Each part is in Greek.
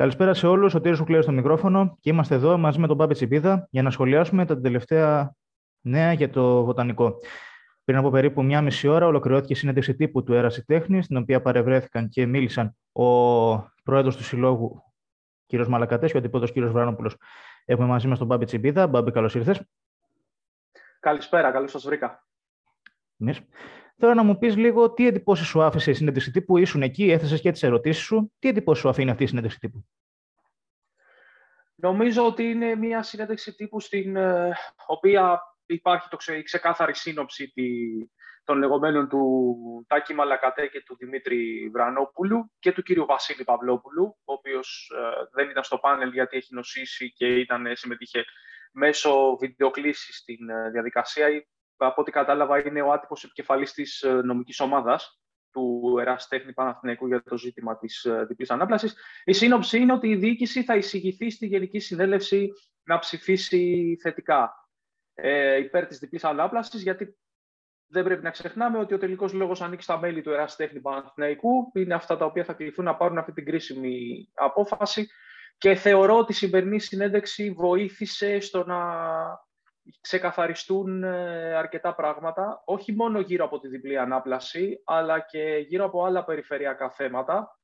Καλησπέρα σε όλους. Ο Τύρος Κουκλέος στο μικρόφωνο και είμαστε εδώ μαζί με τον Πάπη Τσιπίδα για να σχολιάσουμε τα τελευταία νέα για το βοτανικό. Πριν από περίπου μία μισή ώρα ολοκληρώθηκε η συνέντευξη τύπου του Έραση Τέχνη, στην οποία παρευρέθηκαν και μίλησαν ο πρόεδρος του Συλλόγου, κ. Μαλακατές, και ο αντιπρόεδρος κ. Βράνοπουλος. Έχουμε μαζί μας τον Μπάμπη Τσιμπίδα. Μπάμπη, καλώς ήρθες. Καλησπέρα, καλώς σας βρήκα. Εμείς. Θέλω να μου πεις λίγο τι εντυπώσεις σου άφησε η συνέντευξη τύπου. Ήσουν εκεί, έθεσες και τις ερωτήσεις σου. Τι εντυπώσεις σου αφήνει αυτή η συνέντευξη τύπου; Νομίζω ότι είναι μια συνέντευξη τύπου στην ε, οποία υπάρχει το ξε, η ξεκάθαρη σύνοψη τη, των λεγόμενων του Τάκη Μαλακατέ και του Δημήτρη Βρανόπουλου και του κύριου Βασίλη Παυλόπουλου, ο οποίος ε, δεν ήταν στο πάνελ γιατί έχει νοσήσει και ήταν, συμμετείχε μέσω βιντεοκλήσης στην ε, διαδικασία από ό,τι κατάλαβα, είναι ο άτυπος επικεφαλής της ε, νομικής ομάδας του Εραστέχνη Παναθηναϊκού για το ζήτημα της ε, διπλής ανάπλασης. Η σύνοψη είναι ότι η διοίκηση θα εισηγηθεί στη Γενική Συνέλευση να ψηφίσει θετικά ε, υπέρ της διπλής ανάπλασης, γιατί δεν πρέπει να ξεχνάμε ότι ο τελικός λόγος ανήκει στα μέλη του Εραστέχνη Παναθηναϊκού. Είναι αυτά τα οποία θα κληθούν να πάρουν αυτή την κρίσιμη απόφαση. Και θεωρώ ότι η σημερινή συνέντευξη βοήθησε στο να ξεκαθαριστούν ε, αρκετά πράγματα, όχι μόνο γύρω από τη διπλή ανάπλαση, αλλά και γύρω από άλλα περιφερειακά θέματα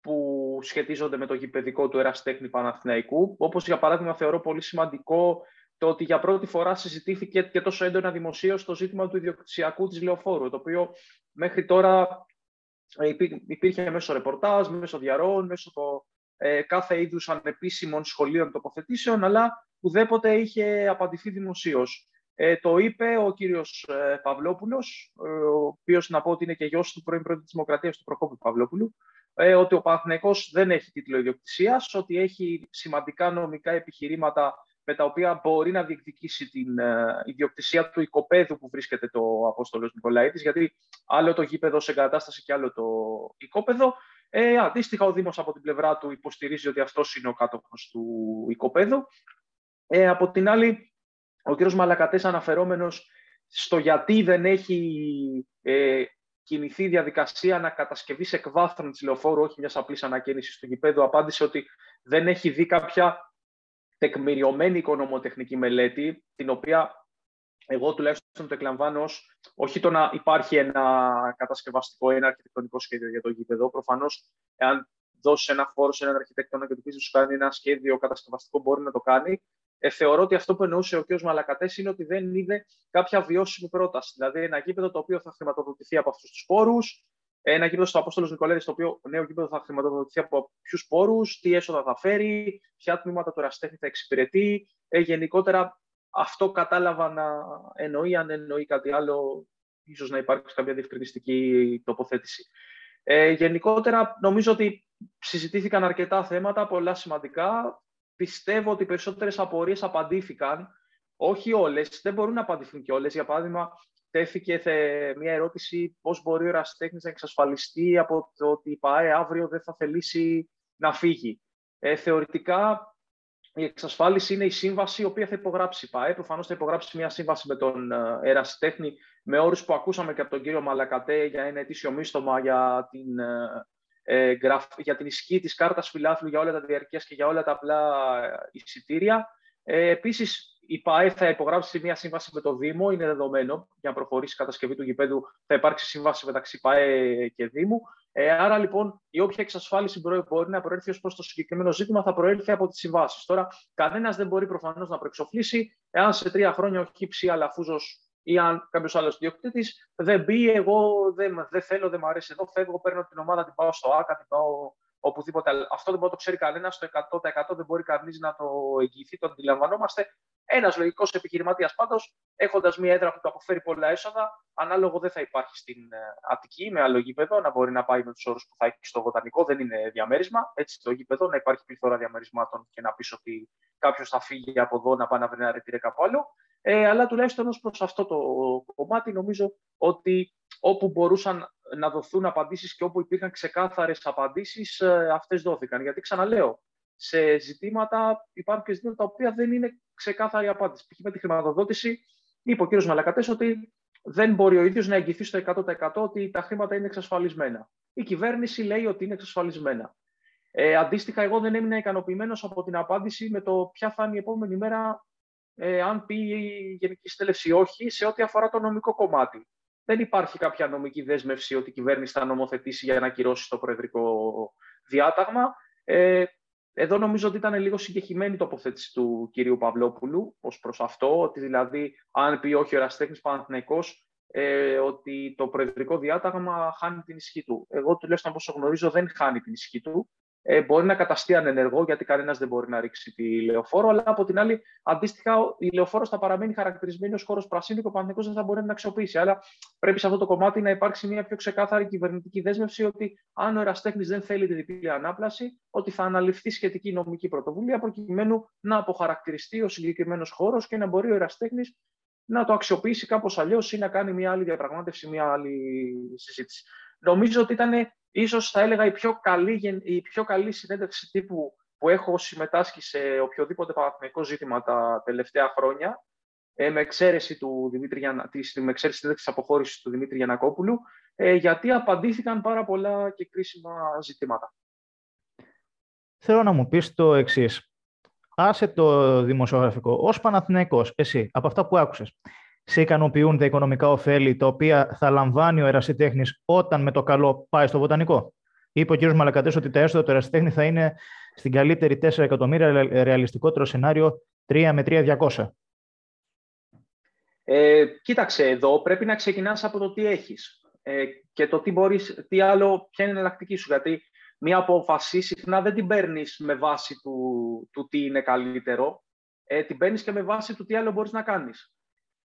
που σχετίζονται με το γηπαιδικό του Εραστέχνη Παναθηναϊκού. Όπως για παράδειγμα θεωρώ πολύ σημαντικό το ότι για πρώτη φορά συζητήθηκε και τόσο έντονα δημοσίως το ζήτημα του ιδιοκτησιακού της Λεωφόρου, το οποίο μέχρι τώρα ε, υπήρχε μέσω ρεπορτάζ, μέσω διαρροών, μέσω το, ε, κάθε είδους ανεπίσημων σχολείων τοποθετήσεων, αλλά ουδέποτε είχε απαντηθεί δημοσίως. Ε, το είπε ο κύριος ε, Παυλόπουλος, ε, ο οποίος να πω ότι είναι και γιος του πρώην πρόεδρου της Δημοκρατίας, του Προκόπου Παυλόπουλου, ε, ότι ο Παναθηναϊκός δεν έχει τίτλο ιδιοκτησίας, ότι έχει σημαντικά νομικά επιχειρήματα με τα οποία μπορεί να διεκδικήσει την ε, ιδιοκτησία του οικοπαίδου που βρίσκεται το Απόστολος Νικολαίδης, γιατί άλλο το γήπεδο σε εγκατάσταση και άλλο το οικόπεδο. Ε, αντίστοιχα, ο Δήμος από την πλευρά του υποστηρίζει ότι αυτός είναι ο κάτοχος του οικοπαίδου. Ε, από την άλλη, ο κ. Μαλακατές αναφερόμενος στο γιατί δεν έχει ε, κινηθεί η διαδικασία να κατασκευή σε εκβάθρον της λεωφόρου, όχι μιας απλής ανακαίνιση του γηπέδου, απάντησε ότι δεν έχει δει κάποια τεκμηριωμένη οικονομοτεχνική μελέτη, την οποία εγώ τουλάχιστον το εκλαμβάνω ως όχι το να υπάρχει ένα κατασκευαστικό, ένα αρχιτεκτονικό σχέδιο για το γήπεδο. Προφανώς, εάν δώσει ένα χώρο σε έναν αρχιτέκτονα και του πεις σου κάνει ένα σχέδιο κατασκευαστικό, μπορεί να το κάνει. Ε, θεωρώ ότι αυτό που εννοούσε ο κ. Μαλακατές είναι ότι δεν είδε κάποια βιώσιμη πρόταση. Δηλαδή, ένα γήπεδο το οποίο θα χρηματοδοτηθεί από αυτούς τους πόρους, ένα γήπεδο στο Απόστολος Νικολέδη, το οποίο νέο γήπεδο θα χρηματοδοτηθεί από ποιους πόρους, τι έσοδα θα φέρει, ποια τμήματα του εραστέχνη θα εξυπηρετεί. Ε, γενικότερα, αυτό κατάλαβα να εννοεί, αν εννοεί κάτι άλλο, ίσως να υπάρξει κάποια διευκρινιστική τοποθέτηση. Ε, γενικότερα, νομίζω ότι συζητήθηκαν αρκετά θέματα, πολλά σημαντικά. Πιστεύω ότι οι περισσότερες απορίες απαντήθηκαν. Όχι όλες, δεν μπορούν να απαντηθούν και όλες. Για παράδειγμα, τέθηκε μια ερώτηση πώς μπορεί ο ερασιτέχνης να εξασφαλιστεί από το ότι η ΠΑΕ αύριο δεν θα θελήσει να φύγει. Ε, θεωρητικά, η εξασφάλιση είναι η σύμβαση η οποία θα υπογράψει η ΠΑΕ. Προφανώς θα υπογράψει μια σύμβαση με τον ε, ερασιτέχνη με όρους που ακούσαμε και από τον κύριο Μαλακατέ για ένα ετήσιο μίστομα για την ε, ε, για την ισχύ της κάρτας φιλάθλου για όλα τα διαρκείας και για όλα τα απλά εισιτήρια. Ε, επίσης, η ΠΑΕ θα υπογράψει μια σύμβαση με το Δήμο, είναι δεδομένο, για να προχωρήσει η κατασκευή του γηπέδου θα υπάρξει σύμβαση μεταξύ ΠΑΕ και Δήμου. Ε, άρα λοιπόν η όποια εξασφάλιση μπορεί να προέρθει ως προς το συγκεκριμένο ζήτημα θα προέλθει από τις συμβάσεις. Τώρα, κανένας δεν μπορεί προφανώς να προεξοφλήσει εάν σε τρία χρόνια ο Χίψη Αλαφούζος ή αν κάποιος άλλος διοκτήτη δεν μπει, εγώ δεν, δεν θέλω, δεν μου αρέσει εδώ, φεύγω, παίρνω την ομάδα, την πάω στο ΑΚΑ, την πάω οπουδήποτε. Αυτό δεν μπορεί να το ξέρει κανένας, στο 100% δεν μπορεί κανείς να το εγγυηθεί, το αντιλαμβανόμαστε. Ένας λογικός επιχειρηματίας πάντως, έχοντας μια έδρα που του αποφέρει πολλά έσοδα, ανάλογο δεν θα υπάρχει στην ε, Αττική με άλλο γήπεδο, να μπορεί να πάει με τους όρους που θα έχει στο βοτανικό, δεν είναι διαμέρισμα. Έτσι, το γήπεδο να υπάρχει πληθώρα διαμερισμάτων και να πεις ότι κάποιος θα φύγει από εδώ να πάει να βρει ένα ρετήρε κάπου άλλο. Ε, αλλά τουλάχιστον ως προς αυτό το κομμάτι νομίζω ότι όπου μπορούσαν να δοθούν απαντήσεις και όπου υπήρχαν ξεκάθαρες απαντήσεις, ε, αυτές δόθηκαν. Γιατί ξαναλέω, σε ζητήματα υπάρχουν και ζητήματα τα οποία δεν είναι ξεκάθαρη απάντηση. Π.χ. με τη χρηματοδότηση, είπε ο κ. Μαλακατές ότι δεν μπορεί ο ίδιος να εγγυηθεί στο 100% ότι τα χρήματα είναι εξασφαλισμένα. Η κυβέρνηση λέει ότι είναι εξασφαλισμένα. Ε, αντίστοιχα, εγώ δεν έμεινα ικανοποιημένος από την απάντηση με το ποια θα είναι η επόμενη μέρα, ε, αν πει η Γενική Στέλευση ή όχι, σε ό,τι αφορά το νομικό κομμάτι. Δεν υπάρχει κάποια νομική δέσμευση ότι η κυβέρνηση θα νομοθετήσει για να ακυρώσει το προεδρικό διάταγμα. Ε, εδώ νομίζω ότι ήταν λίγο συγκεχημένη η τοποθέτηση του κυρίου Παυλόπουλου ως προς αυτό, ότι δηλαδή αν πει όχι ο Εραστέχνης Παναθηναϊκός, ε, ότι το προεδρικό διάταγμα χάνει την ισχύ του. Εγώ τουλάχιστον όσο γνωρίζω δεν χάνει την ισχύ του ε, μπορεί να καταστεί ανενεργό, γιατί κανένας δεν μπορεί να ρίξει τη λεωφόρο. Αλλά από την άλλη, αντίστοιχα, η λεωφόρος θα παραμένει χαρακτηρισμένη ως χώρος πρασίνου και ο Παναγενικό δεν θα μπορεί να την αξιοποιήσει. Αλλά πρέπει σε αυτό το κομμάτι να υπάρξει μια πιο ξεκάθαρη κυβερνητική δέσμευση ότι αν ο εραστέχνη δεν θέλει τη διπλή ανάπλαση, ότι θα αναλυφθεί σχετική νομική πρωτοβουλία προκειμένου να αποχαρακτηριστεί ο συγκεκριμένος χώρος και να μπορεί ο εραστέχνη να το αξιοποιήσει κάπως αλλιώς ή να κάνει μια άλλη διαπραγμάτευση, μια άλλη συζήτηση. Νομίζω ότι ήταν ίσως θα έλεγα η πιο καλή, η πιο καλή συνέντευξη τύπου που έχω συμμετάσχει σε οποιοδήποτε παραθυμικό ζήτημα τα τελευταία χρόνια, ε, με εξαίρεση, του Δημήτρη, της, με εξαίρεση της αποχώρησης του Δημήτρη Γιανακόπουλου, ε, γιατί απαντήθηκαν πάρα πολλά και κρίσιμα ζητήματα. Θέλω να μου πεις το εξής. Άσε το δημοσιογραφικό. Ως Παναθηναϊκός, εσύ, από αυτά που άκουσες, σε ικανοποιούν τα οικονομικά ωφέλη τα οποία θα λαμβάνει ο ερασιτέχνης όταν με το καλό πάει στο βοτανικό. Είπε ο κ. Μαλακατές ότι τα έσοδα του ερασιτέχνη θα είναι στην καλύτερη 4 εκατομμύρια, ρεαλιστικότερο σενάριο 3 με 3.200. Ε, κοίταξε εδώ, πρέπει να ξεκινάς από το τι έχεις ε, και το τι μπορείς, τι άλλο, ποια είναι η εναλλακτική σου. Γιατί μία απόφαση συχνά δεν την παίρνεις με βάση του, του τι είναι καλύτερο, ε, την παίρνεις και με βάση του τι άλλο μπορείς να κάνεις.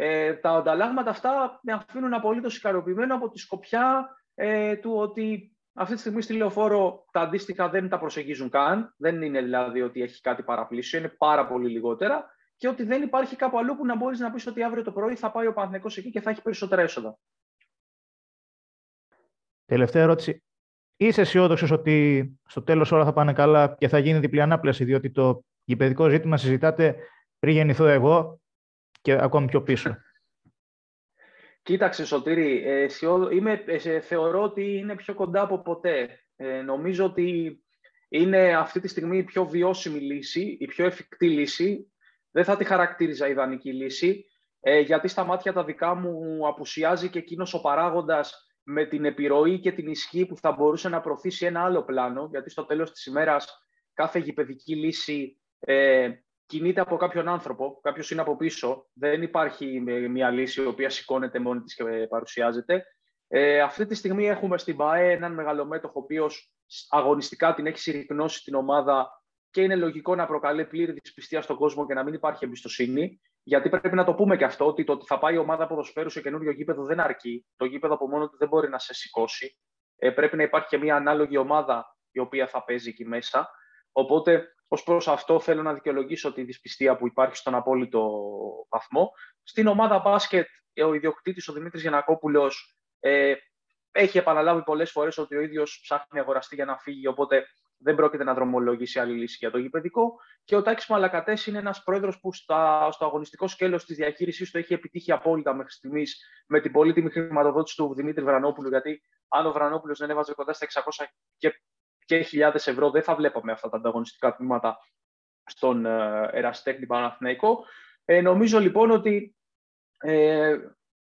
Ε, τα ανταλλάγματα αυτά με αφήνουν απολύτως ικανοποιημένο από τη σκοπιά ε, του ότι αυτή τη στιγμή στη λεωφόρο τα αντίστοιχα δεν τα προσεγγίζουν καν. Δεν είναι δηλαδή ότι έχει κάτι παραπλήσιο, είναι πάρα πολύ λιγότερα. Και ότι δεν υπάρχει κάπου αλλού που να μπορείς να πεις ότι αύριο το πρωί θα πάει ο Παναθηναϊκός εκεί και θα έχει περισσότερα έσοδα. Τελευταία ερώτηση. Είσαι αισιόδοξος ότι στο τέλος όλα θα πάνε καλά και θα γίνει διπλή ανάπλαση, διότι το γηπαιδικό ζήτημα συζητάτε πριν γεννηθώ εγώ; Και ακόμη πιο πίσω. Κοίταξε, Σωτήρη, ε, είμαι, ε, θεωρώ ότι είναι πιο κοντά από ποτέ. Ε, νομίζω ότι είναι αυτή τη στιγμή η πιο βιώσιμη λύση, η πιο εφικτή λύση. Δεν θα τη χαρακτήριζα ιδανική λύση, γιατί στα μάτια τα δικά μου απουσιάζει και εκείνος ο παράγοντας με την επιρροή και την ισχύ που θα μπορούσε να προωθήσει ένα άλλο πλάνο, γιατί στο τέλος της ημέρας κάθε γηπαιδική λύση κινείται από κάποιον άνθρωπο, κάποιος είναι από πίσω. Δεν υπάρχει μια λύση η οποία σηκώνεται μόνη της και παρουσιάζεται. Ε, αυτή τη στιγμή έχουμε στην ΠΑΕ έναν μεγαλομέτωχο, ο οποίος αγωνιστικά την έχει συρρυκνώσει την ομάδα και είναι λογικό να προκαλεί πλήρη δυσπιστία στον κόσμο και να μην υπάρχει εμπιστοσύνη. Γιατί πρέπει να το πούμε και αυτό, ότι το ότι θα πάει η ομάδα ποδοσφαίρου σε καινούριο γήπεδο δεν αρκεί. Το γήπεδο από μόνο του δεν μπορεί να σε σηκώσει. Ε, πρέπει να υπάρχει και μια ανάλογη ομάδα η οποία θα παίζει εκεί μέσα. Οπότε Ω προς αυτό, θέλω να δικαιολογήσω τη δυσπιστία που υπάρχει στον απόλυτο βαθμό. Στην ομάδα μπάσκετ, ο ιδιοκτήτης, ο Δημήτρης Γιανακόπουλος, ε, έχει επαναλάβει πολλές φορές ότι ο ίδιος ψάχνει αγοραστή για να φύγει, οπότε δεν πρόκειται να δρομολογήσει άλλη λύση για το γηπαιδικό. Και ο Τάκης Μαλακατές είναι ένας πρόεδρος που στα, στο αγωνιστικό σκέλος της διαχείρισής του έχει επιτύχει απόλυτα μέχρι στιγμής με την πολύτιμη χρηματοδότηση του Δημήτρη Βρανόπουλου. Γιατί αν ο Βρανόπουλο δεν έβαζε κοντά στα 600 και και χιλιάδες ευρώ δεν θα βλέπαμε αυτά τα ανταγωνιστικά τμήματα στον ε, εραστέχνη Παναθηναϊκό. Ε, νομίζω λοιπόν ότι, ε,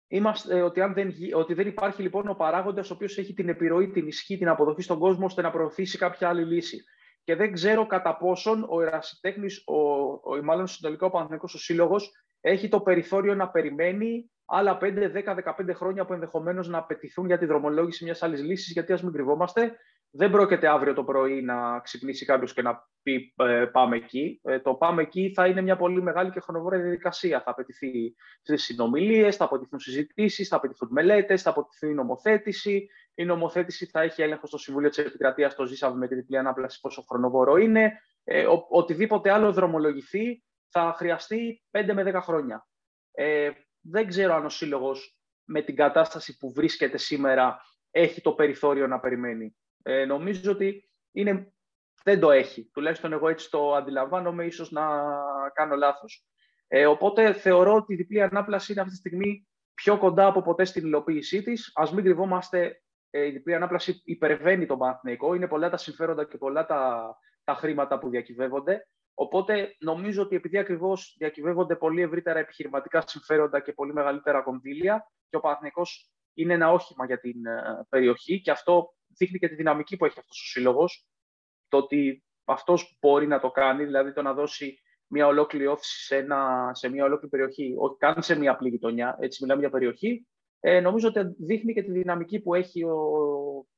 είμαστε, ότι, αν δεν, ότι δεν υπάρχει λοιπόν ο παράγοντας ο οποίος έχει την επιρροή, την ισχύ, την αποδοχή στον κόσμο ώστε να προωθήσει κάποια άλλη λύση. Και δεν ξέρω κατά πόσον ο ερασιτέχνης, ο, ο, μάλλον συνολικά ο Παναθηναϊκός ο Σύλλογος, έχει το περιθώριο να περιμένει άλλα 5, 10, 15 χρόνια που ενδεχομένως να απαιτηθούν για τη δρομολόγηση μιας άλλης λύσης. Γιατί ας μην κρυβόμαστε, δεν πρόκειται αύριο το πρωί να ξυπνήσει κάποιος και να πει ε, πάμε εκεί. Ε, το πάμε εκεί θα είναι μια πολύ μεγάλη και χρονοβόρα διαδικασία. Θα απαιτηθεί συνομιλίες, θα απαιτηθούν συζητήσεις, θα απαιτηθούν μελέτες, θα απαιτηθεί η νομοθέτηση. Η νομοθέτηση θα έχει έλεγχο στο Συμβούλιο της Επικρατείας, το ζήσαμε με τη διπλή ανάπλαση, πόσο χρονοβόρο είναι. Ε, ο, οτιδήποτε άλλο δρομολογηθεί θα χρειαστεί 5 με 10 χρόνια. Ε, δεν ξέρω αν ο Σύλλογος με την κατάσταση που βρίσκεται σήμερα έχει το περιθώριο να περιμένει. Ε, νομίζω ότι είναι, δεν το έχει. Τουλάχιστον εγώ έτσι το αντιλαμβάνομαι, ίσως να κάνω λάθος. Ε, οπότε θεωρώ ότι η διπλή ανάπλαση είναι αυτή τη στιγμή πιο κοντά από ποτέ στην υλοποίησή της. Ας μην κρυβόμαστε, η διπλή ανάπλαση υπερβαίνει τον Παναθηναϊκό. Είναι πολλά τα συμφέροντα και πολλά τα, τα χρήματα που διακυβεύονται. Οπότε νομίζω ότι επειδή ακριβώς διακυβεύονται πολύ ευρύτερα επιχειρηματικά συμφέροντα και πολύ μεγαλύτερα κονδύλια, και ο Παναθηναϊκός είναι ένα όχημα για την ε, περιοχή και αυτό δείχνει και τη δυναμική που έχει αυτός ο σύλλογος. Το ότι αυτός μπορεί να το κάνει, δηλαδή το να δώσει μια ολόκληρη όθηση σε, ένα, σε μια ολόκληρη περιοχή, όχι καν σε μια απλή γειτονιά, έτσι μιλάμε για περιοχή, ε, νομίζω ότι δείχνει και τη δυναμική που έχει ο,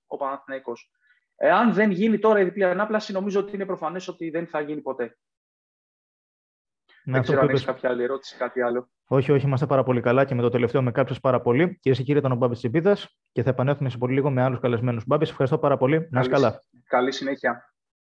ο Παναθηναϊκός. Εάν δεν γίνει τώρα η διπλή ανάπλαση, νομίζω ότι είναι προφανές ότι δεν θα γίνει ποτέ. Ναι, δεν ξέρω αν έχεις κάποια άλλη ερώτηση, κάτι άλλο. Όχι, όχι, είμαστε πάρα πολύ καλά και με το τελευταίο με κάψε πάρα πολύ. Κυρίες και κύριοι, ήταν ο Μπάμπης Τσιμπίδας και θα επανέλθουμε σε πολύ λίγο με άλλους καλεσμένους. Μπάμπη, ευχαριστώ πάρα πολύ. Να είσαι καλά. Καλή συνέχεια.